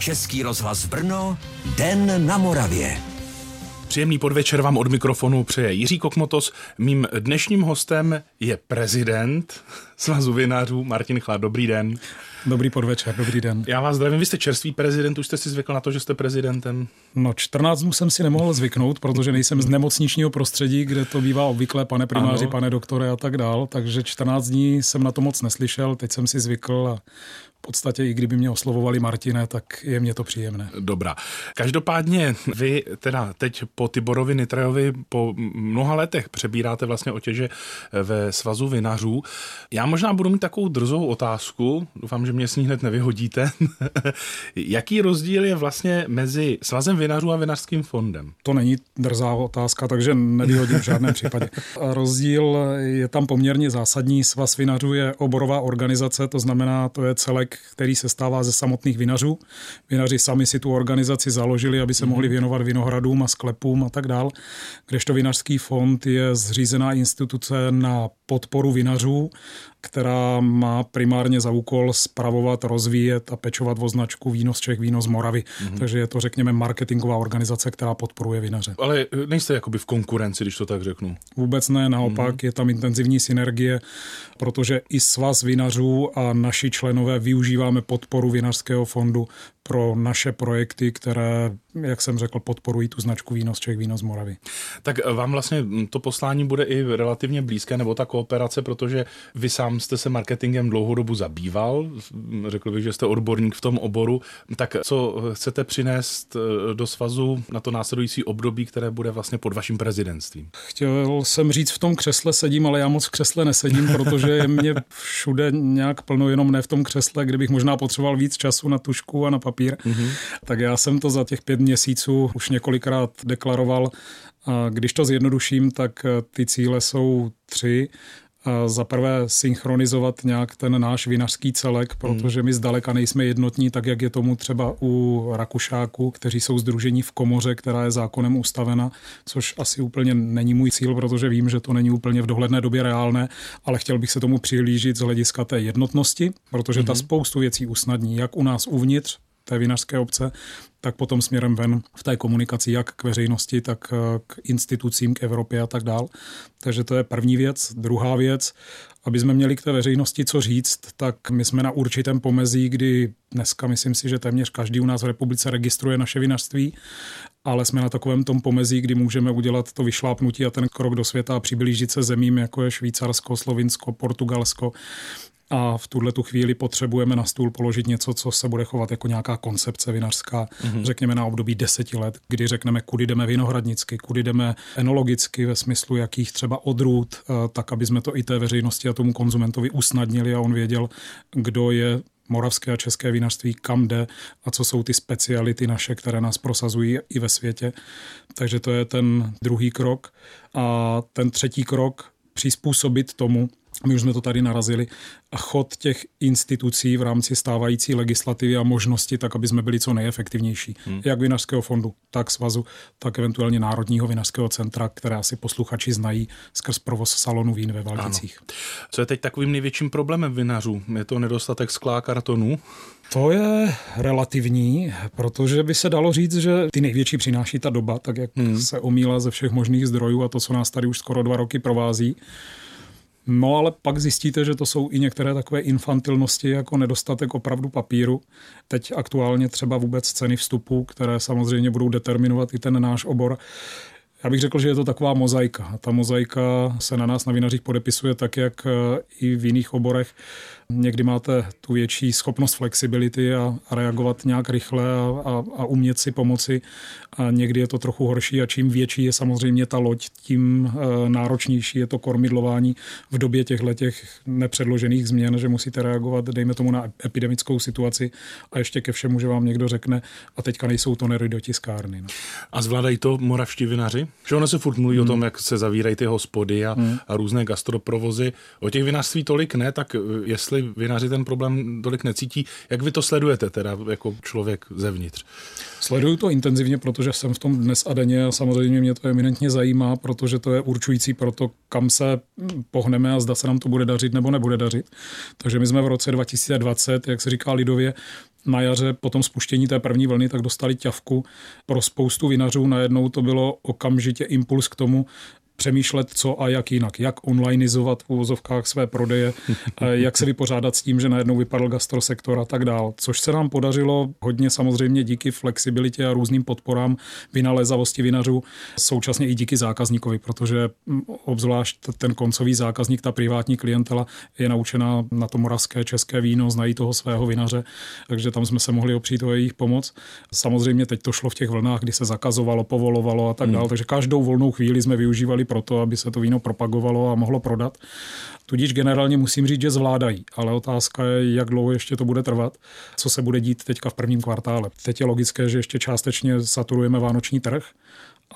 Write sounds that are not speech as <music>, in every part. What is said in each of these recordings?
Český rozhlas Brno, Den na Moravě. Příjemný podvečer vám od mikrofonu přeje Jiří Kokmotos. Mým dnešním hostem je prezident Svazu vinařů Martin Chlad. Dobrý den. Dobrý podvečer, dobrý den. Já vás zdravím, vy jste čerstvý prezident, už jste si zvykl na to, že jste prezidentem? No 14 dnů jsem si nemohl zvyknout, protože nejsem z nemocničního prostředí, kde to bývá obvykle, pane primáři, ano. pane doktore a tak dál, takže 14 dní jsem na to moc neslyšel, teď jsem si zvykl a v podstatě i kdyby mě oslovovali Martine, tak je mě to příjemné. Dobrá. Každopádně vy teda teď po Tiborovi Nitrajovi po mnoha letech přebíráte vlastně otěže ve svazu vinařů. Já možná budu mít takovou drzou otázku, doufám, že mě s ní hned nevyhodíte. <laughs> Jaký rozdíl je vlastně mezi svazem vinařů a vinařským fondem? To není drzá otázka, takže nevyhodím v žádném případě. <laughs> Rozdíl je tam poměrně zásadní. Svaz vinařů je oborová organizace, to znamená, to je celek který se stává ze samotných vinařů. Vinaři sami si tu organizaci založili, aby se mohli mhm. věnovat vinohradům a sklepům a tak dál. Kdežto Vinařský fond je zřízená instituce na podporu vinařů která má primárně za úkol spravovat, rozvíjet a pečovat o značku Víno z Čech, Víno z Moravy. Mm-hmm. Takže je to, řekněme, marketingová organizace, která podporuje vinaře. Ale nejste jakoby v konkurenci, když to tak řeknu? Vůbec ne, naopak mm-hmm. je tam intenzivní synergie, protože i svaz vinařů a naši členové využíváme podporu vinařského fondu pro naše projekty, které, jak jsem řekl, podporují tu značku Víno z Čech, Víno z Moravy. Tak vám vlastně to poslání bude i relativně blízké, nebo ta kooperace, protože vy sám jste se marketingem dlouhou dobu zabýval, řekl bych, že jste odborník v tom oboru, tak co chcete přinést eh, do svazu na to následující období, které bude vlastně pod vaším prezidentstvím? Chtěl jsem říct, v tom křesle sedím, ale já moc v křesle nesedím, protože je mě všude nějak plno, jenom ne v tom křesle, kde bych možná potřeboval víc času na tušku a na papír. Mm-hmm. Tak já jsem to za těch pět měsíců už několikrát deklaroval. A když to zjednoduším, tak ty cíle jsou tři za prvé synchronizovat nějak ten náš vinařský celek, protože my zdaleka nejsme jednotní, tak jak je tomu třeba u Rakušáků, kteří jsou združení v komoře, která je zákonem ustavena, což asi úplně není můj cíl, protože vím, že to není úplně v dohledné době reálné, ale chtěl bych se tomu přihlížit z hlediska té jednotnosti, protože ta mhm. spoustu věcí usnadní, jak u nás uvnitř, té vinařské obce, tak potom směrem ven v té komunikaci jak k veřejnosti, tak eh, k institucím, k Evropě a tak dál. Takže to je první věc. Druhá věc, aby jsme měli k té veřejnosti co říct, tak my jsme na určitém pomezí, kdy dneska myslím si, že téměř každý u nás v republice registruje naše vinařství, ale jsme na takovém tom pomezí, kdy můžeme udělat to vyšlápnutí a ten krok do světa a přiblížit se zemím, jako je Švýcarsko, Slovinsko, Portugalsko, a v tuhle tu chvíli potřebujeme na stůl položit něco, co se bude chovat jako nějaká koncepce vinařská, mm-hmm. řekněme na období deseti let, kdy řekneme, kudy jdeme vinohradnicky, kudy jdeme enologicky ve smyslu jakých třeba odrůd, eh, tak aby jsme to i té veřejnosti a tomu konzumentovi usnadnili a on věděl, kdo je moravské a české vinařství, kam jde a co jsou ty speciality naše, které nás prosazují i ve světě. Takže to je ten druhý krok. A ten třetí krok přizpůsobit tomu, my už jsme to tady narazili, a chod těch institucí v rámci stávající legislativy a možnosti, tak aby jsme byli co nejefektivnější. Hmm. Jak Vinařského fondu, tak svazu, tak eventuálně Národního vinařského centra, které asi posluchači znají skrz provoz salonu vín ve Valdicích. Ano. Co je teď takovým největším problémem vinařů? Je to nedostatek skla a kartonů? To je relativní, protože by se dalo říct, že ty největší přináší ta doba, tak jak hmm. se omíla ze všech možných zdrojů a to, co nás tady už skoro dva roky provází. No ale pak zjistíte, že to jsou i některé takové infantilnosti, jako nedostatek opravdu papíru. Teď aktuálně třeba vůbec ceny vstupu, které samozřejmě budou determinovat i ten náš obor. Já bych řekl, že je to taková mozaika. Ta mozaika se na nás na vinařích podepisuje tak, jak i v jiných oborech Někdy máte tu větší schopnost flexibility a, a reagovat nějak rychle a, a, a umět si pomoci. A někdy je to trochu horší a čím větší je samozřejmě ta loď, tím e, náročnější je to kormidlování v době těchto těch nepředložených změn, že musíte reagovat, dejme tomu, na epidemickou situaci a ještě ke všemu, že vám někdo řekne, a teďka nejsou to nery do tiskárny. No. A zvládají to moravští vinaři? Že ono se furt mluví hmm. o tom, jak se zavírají ty hospody a, hmm. a různé gastroprovozy. O těch vinařství tolik ne, tak jestli jestli vinaři ten problém tolik necítí. Jak vy to sledujete teda jako člověk zevnitř? Sleduju to intenzivně, protože jsem v tom dnes a denně a samozřejmě mě to eminentně zajímá, protože to je určující pro to, kam se pohneme a zda se nám to bude dařit nebo nebude dařit. Takže my jsme v roce 2020, jak se říká lidově, na jaře po tom spuštění té první vlny, tak dostali ťavku pro spoustu vinařů. Najednou to bylo okamžitě impuls k tomu, přemýšlet, co a jak jinak, jak onlineizovat v uvozovkách své prodeje, <laughs> jak se vypořádat s tím, že najednou vypadl gastrosektor a tak dál. Což se nám podařilo hodně samozřejmě díky flexibilitě a různým podporám vynalézavosti vinařů, současně i díky zákazníkovi, protože mm, obzvlášť ten koncový zákazník, ta privátní klientela je naučená na to moravské české víno, znají toho svého vinaře, takže tam jsme se mohli opřít o jejich pomoc. Samozřejmě teď to šlo v těch vlnách, kdy se zakazovalo, povolovalo a tak hmm. dále, takže každou volnou chvíli jsme využívali pro to, aby se to víno propagovalo a mohlo prodat. Tudíž generálně musím říct, že zvládají, ale otázka je, jak dlouho ještě to bude trvat, co se bude dít teďka v prvním kvartále. Teď je logické, že ještě částečně saturujeme vánoční trh,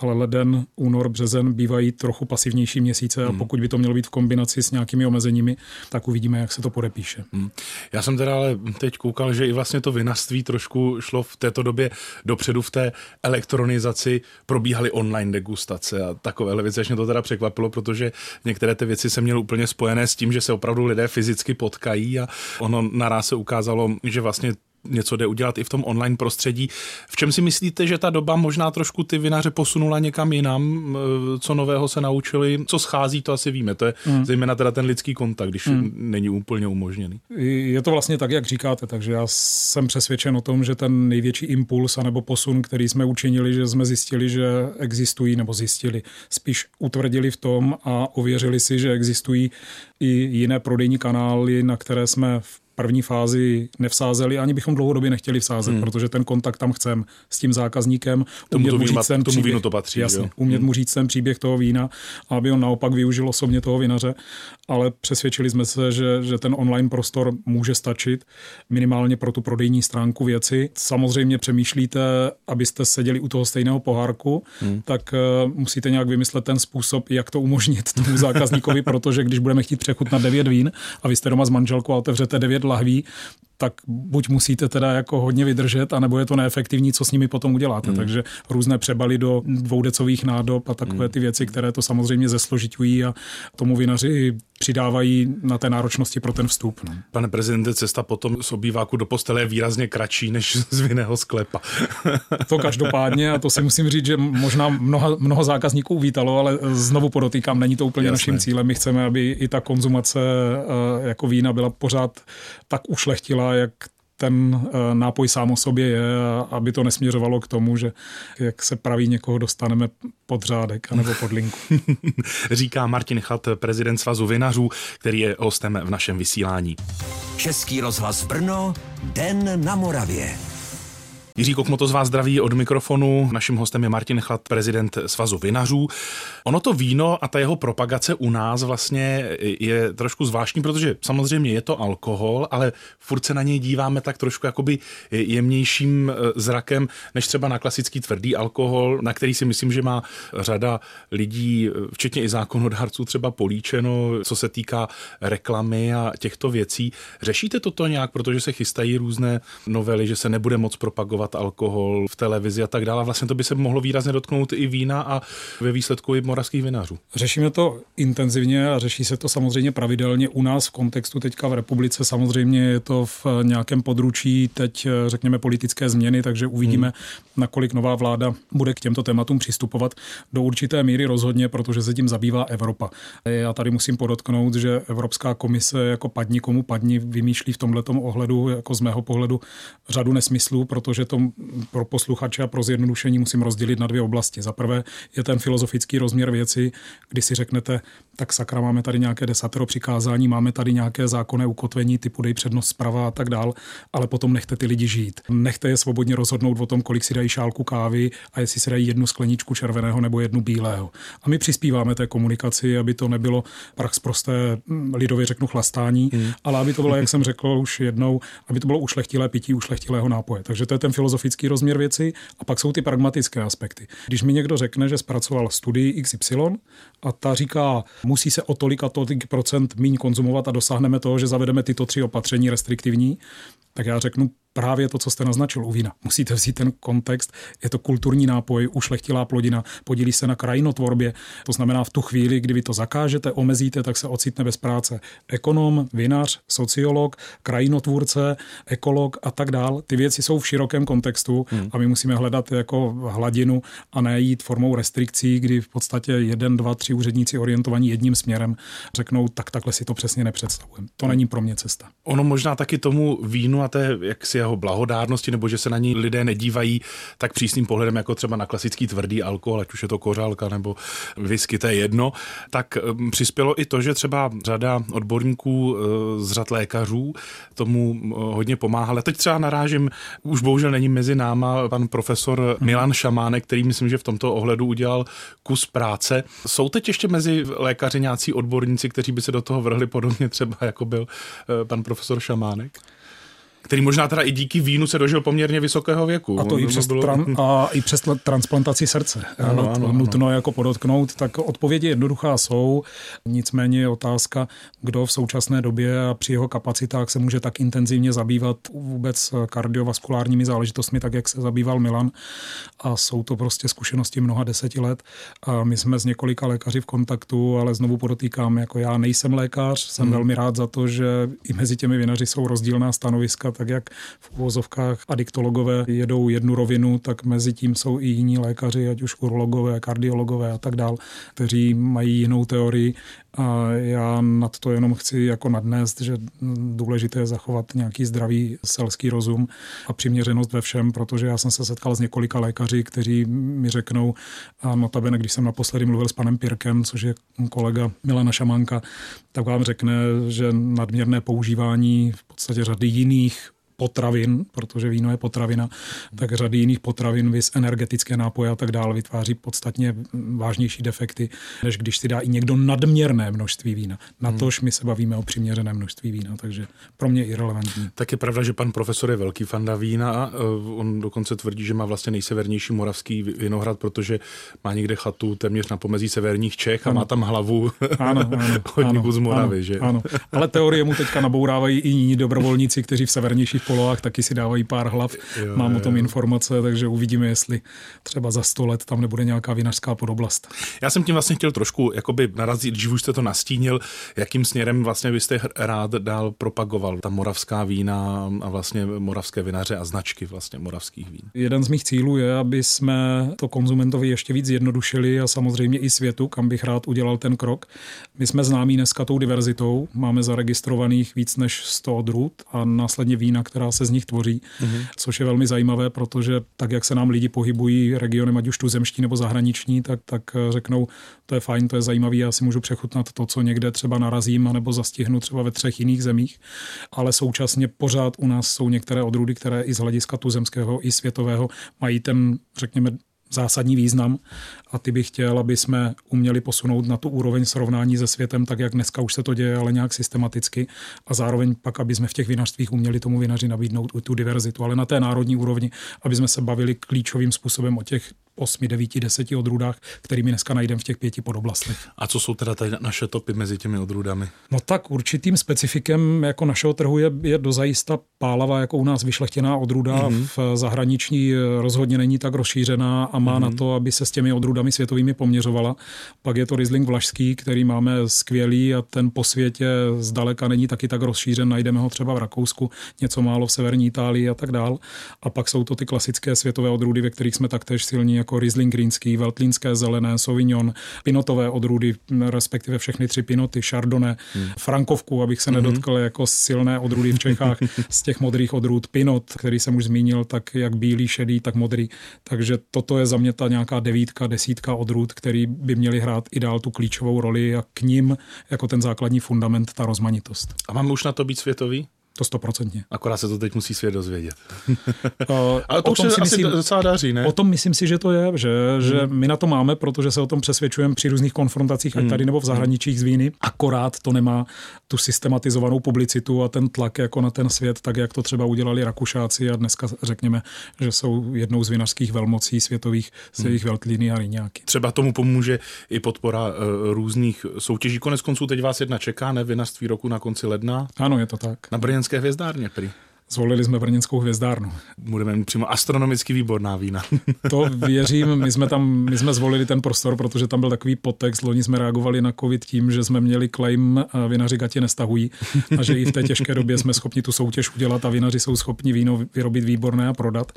ale leden, únor, březen bývají trochu pasivnější měsíce a hmm. pokud by to mělo být v kombinaci s nějakými omezeními, tak uvidíme, jak se to podepíše. Hmm. Já jsem teda ale teď koukal, že i vlastně to vinařství trošku šlo v této době dopředu v té elektronizaci, probíhaly online degustace a takové věci, až mě to teda překvapilo, protože některé ty věci se měly úplně spojené s tím, že se opravdu lidé fyzicky potkají a ono naraz se ukázalo, že vlastně něco jde udělat i v tom online prostředí. V čem si myslíte, že ta doba možná trošku ty vinaře posunula někam jinam? Co nového se naučili? Co schází, to asi víme. To je hmm. zejména teda ten lidský kontakt, když hmm. není úplně umožněný. Je to vlastně tak, jak říkáte, takže já jsem přesvědčen o tom, že ten největší impuls anebo posun, který jsme učinili, že jsme zjistili, že existují, nebo zjistili, spíš utvrdili v tom a ověřili si, že existují i jiné prodejní kanály, na které jsme v první fázi nevsázeli, ani bychom dlouhodobě nechtěli vsázet, hmm. protože ten kontakt tam chcem s tím zákazníkem. Tomu, to víma, tomu příběh, vínu to patří. Jasně, jo? umět hmm. mu říct ten příběh toho vína, aby on naopak využil osobně toho vinaře, ale přesvědčili jsme se, že, že ten online prostor může stačit minimálně pro tu prodejní stránku věci. Samozřejmě přemýšlíte, abyste seděli u toho stejného pohárku, hmm. tak uh, musíte nějak vymyslet ten způsob, jak to umožnit tomu zákazníkovi, <laughs> protože když budeme chtít přechutnat devět vín a vy jste doma s manželkou a otevřete devět lahví, tak buď musíte teda jako hodně vydržet, anebo je to neefektivní, co s nimi potom uděláte. Hmm. Takže různé přebaly do dvoudecových nádob a takové hmm. ty věci, které to samozřejmě zesložitují a tomu vinaři přidávají na té náročnosti pro ten vstup. No. Pane prezidente, cesta potom z obýváku do postele je výrazně kratší než z vinného sklepa. <laughs> to každopádně a to si musím říct, že možná mnoha, mnoho zákazníků vítalo, ale znovu podotýkám, není to úplně Jasné. naším cílem. My chceme, aby i ta konzumace eh, jako vína byla pořád tak ušlechtila, jak ten eh, nápoj sám o sobě je, aby to nesměřovalo k tomu, že jak se praví někoho dostaneme pod řádek anebo pod linku. <laughs> Říká Martin Chat, prezident Svazu vinařů, který je hostem v našem vysílání. Český rozhlas Brno, Den na Moravě. Jiří Kokmoto z vás zdraví od mikrofonu. Naším hostem je Martin Chlad, prezident Svazu vinařů. Ono to víno a ta jeho propagace u nás vlastně je trošku zvláštní, protože samozřejmě je to alkohol, ale furt se na něj díváme tak trošku jakoby jemnějším eh, zrakem, než třeba na klasický tvrdý alkohol, na který si myslím, že má řada lidí, eh, včetně i zákonodárců třeba políčeno, co se týká reklamy a těchto věcí. Řešíte toto nějak, protože se chystají různé novely, že se nebude moc propagovat zakazovat alkohol v televizi a tak dále. Vlastně to by se mohlo výrazně dotknout i vína a ve výsledku i moravských vinařů. Řešíme to intenzivně a řeší se to samozřejmě pravidelně u nás v kontextu teďka v republice. Samozřejmě je to v nějakém područí teď, řekněme, politické změny, takže uvidíme, hmm. nakolik nová vláda bude k těmto tématům přistupovat. Do určité míry rozhodně, protože se tím zabývá Evropa. Já tady musím podotknout, že Evropská komise jako padni komu padni vymýšlí v tomto ohledu, jako z mého pohledu, řadu nesmyslů, protože to to pro posluchače a pro zjednodušení musím rozdělit na dvě oblasti. Za prvé je ten filozofický rozměr věci, kdy si řeknete, tak sakra, máme tady nějaké desatero přikázání, máme tady nějaké zákonné ukotvení typu dej přednost zprava a tak dál, ale potom nechte ty lidi žít. Nechte je svobodně rozhodnout o tom, kolik si dají šálku kávy a jestli si dají jednu skleničku červeného nebo jednu bílého. A my přispíváme té komunikaci, aby to nebylo prax prosté, hm, lidově řeknu chlastání, hmm. ale aby to bylo, jak jsem řekl už jednou, aby to bylo ušlechtilé pití ušlechtilého nápoje. Takže to je ten filozofický rozměr věci a pak jsou ty pragmatické aspekty. Když mi někdo řekne, že zpracoval studii XY a ta říká, musí se o tolik a tolik procent míň konzumovat a dosáhneme toho, že zavedeme tyto tři opatření restriktivní, tak já řeknu, právě to, co jste naznačil u vína. Musíte vzít ten kontext, je to kulturní nápoj, ušlechtilá plodina, podílí se na krajinotvorbě. To znamená, v tu chvíli, kdy vy to zakážete, omezíte, tak se ocitne bez práce ekonom, vinař, sociolog, krajinotvůrce, ekolog a tak dál. Ty věci jsou v širokém kontextu hmm. a my musíme hledat jako hladinu a ne jít formou restrikcí, kdy v podstatě jeden, dva, tři úředníci orientovaní jedním směrem řeknou, tak takhle si to přesně nepředstavujeme. To není pro mě cesta. Ono možná taky tomu vínu a té, jak si jeho blahodárnosti, nebo že se na ní lidé nedívají tak přísným pohledem, jako třeba na klasický tvrdý alkohol, ať už je to kořálka nebo whisky, to je jedno, tak um, přispělo i to, že třeba řada odborníků uh, z řad lékařů tomu uh, hodně pomáhala. Teď třeba narážím, už bohužel není mezi náma pan profesor hmm. Milan Šamánek, který myslím, že v tomto ohledu udělal kus práce. Jsou teď ještě mezi lékaři nějací odborníci, kteří by se do toho vrhli podobně <laughs> třeba jako byl uh, pan profesor Šamánek? Který možná teda i díky vínu se dožil poměrně vysokého věku. A to i přes, bylo... tran- a i přes transplantaci srdce. Ano, ano, nutno ano. jako podotknout, tak odpovědi jednoduchá jsou, nicméně je otázka, kdo v současné době a při jeho kapacitách se může tak intenzivně zabývat vůbec kardiovaskulárními záležitostmi, tak jak se zabýval Milan. A jsou to prostě zkušenosti mnoha deseti let. A my jsme s několika lékaři v kontaktu, ale znovu podotýkám, jako já nejsem lékař, jsem hmm. velmi rád za to, že i mezi těmi vinaři jsou rozdílná stanoviska, tak jak v uvozovkách adiktologové jedou jednu rovinu, tak mezi tím jsou i jiní lékaři, ať už urologové, kardiologové a tak dál, kteří mají jinou teorii. A já nad to jenom chci jako nadnést, že důležité je zachovat nějaký zdravý selský rozum a přiměřenost ve všem, protože já jsem se setkal s několika lékaři, kteří mi řeknou, a notabene, když jsem naposledy mluvil s panem Pirkem, což je kolega Milana Šamanka, tak vám řekne, že nadměrné používání v podstatě řady jiných potravin, protože víno je potravina, tak řady jiných potravin, vys energetické nápoje a tak dále vytváří podstatně vážnější defekty, než když si dá i někdo nadměrné množství vína. Na tož my se bavíme o přiměřené množství vína, takže pro mě irrelevantní. Tak je pravda, že pan profesor je velký fanda vína a e, on dokonce tvrdí, že má vlastně nejsevernější moravský vinohrad, protože má někde chatu téměř na pomezí severních Čech a ano. má tam hlavu ano, <laughs> ano, ano, z Moravy. Ano, že? ano. Ale teorie mu teďka nabourávají i jiní dobrovolníci, kteří v severnějších polohách taky si dávají pár hlav. Jo, Mám jo. o tom informace, takže uvidíme, jestli třeba za sto let tam nebude nějaká vinařská podoblast. Já jsem tím vlastně chtěl trošku jakoby narazit, když už jste to nastínil, jakým směrem vlastně byste rád dál propagoval ta moravská vína a vlastně moravské vinaře a značky vlastně moravských vín. Jeden z mých cílů je, aby jsme to konzumentovi ještě víc zjednodušili a samozřejmě i světu, kam bych rád udělal ten krok. My jsme známí dneska tou diverzitou, máme zaregistrovaných víc než 100 odrůd a následně vína, která se z nich tvoří, mm-hmm. což je velmi zajímavé, protože tak, jak se nám lidi pohybují regionem, ať už tuzemští nebo zahraniční, tak, tak eh, řeknou, to je fajn, to je zajímavý, já si můžu přechutnat to, co někde třeba narazím, nebo zastihnu třeba ve třech jiných zemích, ale současně pořád u nás jsou některé odrůdy, které i z hlediska tuzemského i světového mají ten, řekněme, zásadní význam a ty bych chtěl, aby jsme uměli posunout na tu úroveň srovnání se světem, tak jak dneska už se to děje, ale nějak systematicky. A zároveň pak, aby jsme v těch vinařstvích uměli tomu vinaři nabídnout tu diverzitu, ale na té národní úrovni, aby jsme se bavili klíčovým způsobem o těch 8, 9, 10 odrůdách, kterými dneska najdeme v těch pěti podoblastech. A co jsou teda tady naše topy mezi těmi odrůdami? No tak určitým specifikem jako našeho trhu je, je dozajista pálava, jako u nás vyšlechtěná odrůda. Mm-hmm. V zahraničí rozhodně není tak rozšířená a má mm-hmm. na to, aby se s těmi odrůdami světovými poměřovala. Pak je to Riesling Vlašský, který máme skvělý a ten po světě zdaleka není taky tak rozšířen. Najdeme ho třeba v Rakousku, něco málo v severní Itálii a tak dál. A pak jsou to ty klasické světové odrůdy, ve kterých jsme taktéž silní, jako Riesling Greenský, Veltlínské zelené, Sauvignon, pinotové odrůdy, respektive všechny tři pinoty, Chardonnay, hmm. Frankovku, abych se mm-hmm. nedotkl jako silné odrůdy v Čechách <laughs> z těch modrých odrůd, pinot, který jsem už zmínil, tak jak bílý, šedý, tak modrý. Takže toto je za mě ta nějaká devítka, desítka odrůd, který by měli hrát i dál tu klíčovou roli a k ním jako ten základní fundament ta rozmanitost. A máme už na to být světový? To stoprocentně. Akorát se to teď musí svět dozvědět. Uh, <laughs> <laughs> Ale to o už tom se si asi myslím- docela daří, ne? O tom myslím si, že to je, že, že my na to máme, protože se o tom přesvědčujeme při různých konfrontacích, ať tady nebo v zahraničích z víny. Akorát to nemá tu systematizovanou publicitu a ten tlak jako na ten svět, tak jak to třeba udělali Rakušáci a dneska řekněme, že jsou jednou z vinařských velmocí světových z jejich Veltlíny a Riňáky. Třeba tomu pomůže i podpora uh, různých soutěží. Konec konců teď vás jedna čeká, ne? Vinařství roku na konci ledna. Ano, je to tak. Na slovenske zvezdarne pri? Zvolili jsme Brněnskou hvězdárnu. Budeme mít přímo astronomicky výborná vína. <laughs> To věřím, my jsme tam, my jsme zvolili ten prostor, protože tam byl takový podtext, loni jsme reagovali na covid tím, že jsme měli claim a vinaři gatě nestahují a že i v té těžké době jsme schopni tu soutěž udělat a vinaři jsou schopni víno vyrobit výborné a prodat.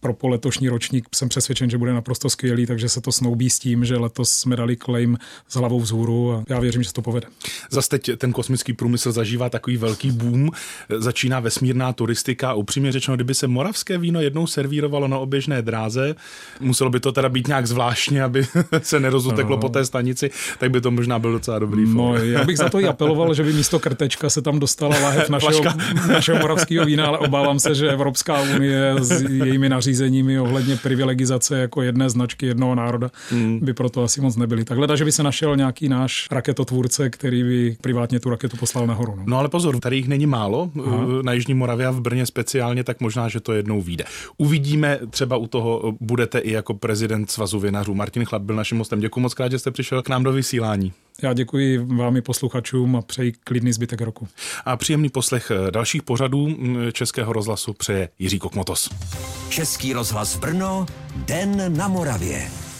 Pro po letošní ročník jsem přesvědčen, že bude naprosto skvělý, takže se to snoubí s tím, že letos jsme dali claim s hlavou vzhůru a já věřím, že se to povede. Zase teď ten kosmický průmysl zažívá takový velký boom, začíná vesmírná turistika a upřímně řečeno, kdyby se moravské víno jednou servírovalo na oběžné dráze, muselo by to teda být nějak zvláštně, aby <laughs> se nerozuteklo po té stanici, tak by to možná byl docela dobrý No, já bych za to i apeloval, že by místo krtečka se tam dostala lahev <laughs> našeho, <laughs> našeho moravského vína, ale obávám se, že Evropská unie s jejími nařízeními ohledně privilegizace jako jedné značky jednoho národa Hmm. by proto asi moc nebyli. Tak leda, že by se našel nějaký náš raketotvůrce, který by privátně tu raketu poslal nahoru. No. No ale pozor, tady jich není málo, Aha. na Jižní Moravě a v Brně speciálně, tak možná, že to jednou vyjde. Uvidíme, třeba u toho budete i jako prezident Svazu vinařů. Martin Chlad byl naším hostem. Děkuji moc krát, že jste přišel k nám do vysílání. Já děkuji vám i posluchačům a přeji klidný zbytek roku. A příjemný poslech dalších pořadů mm, Českého rozhlasu přeje Jiří Kokmotos. Český rozhlas Brno, Den na Moravě.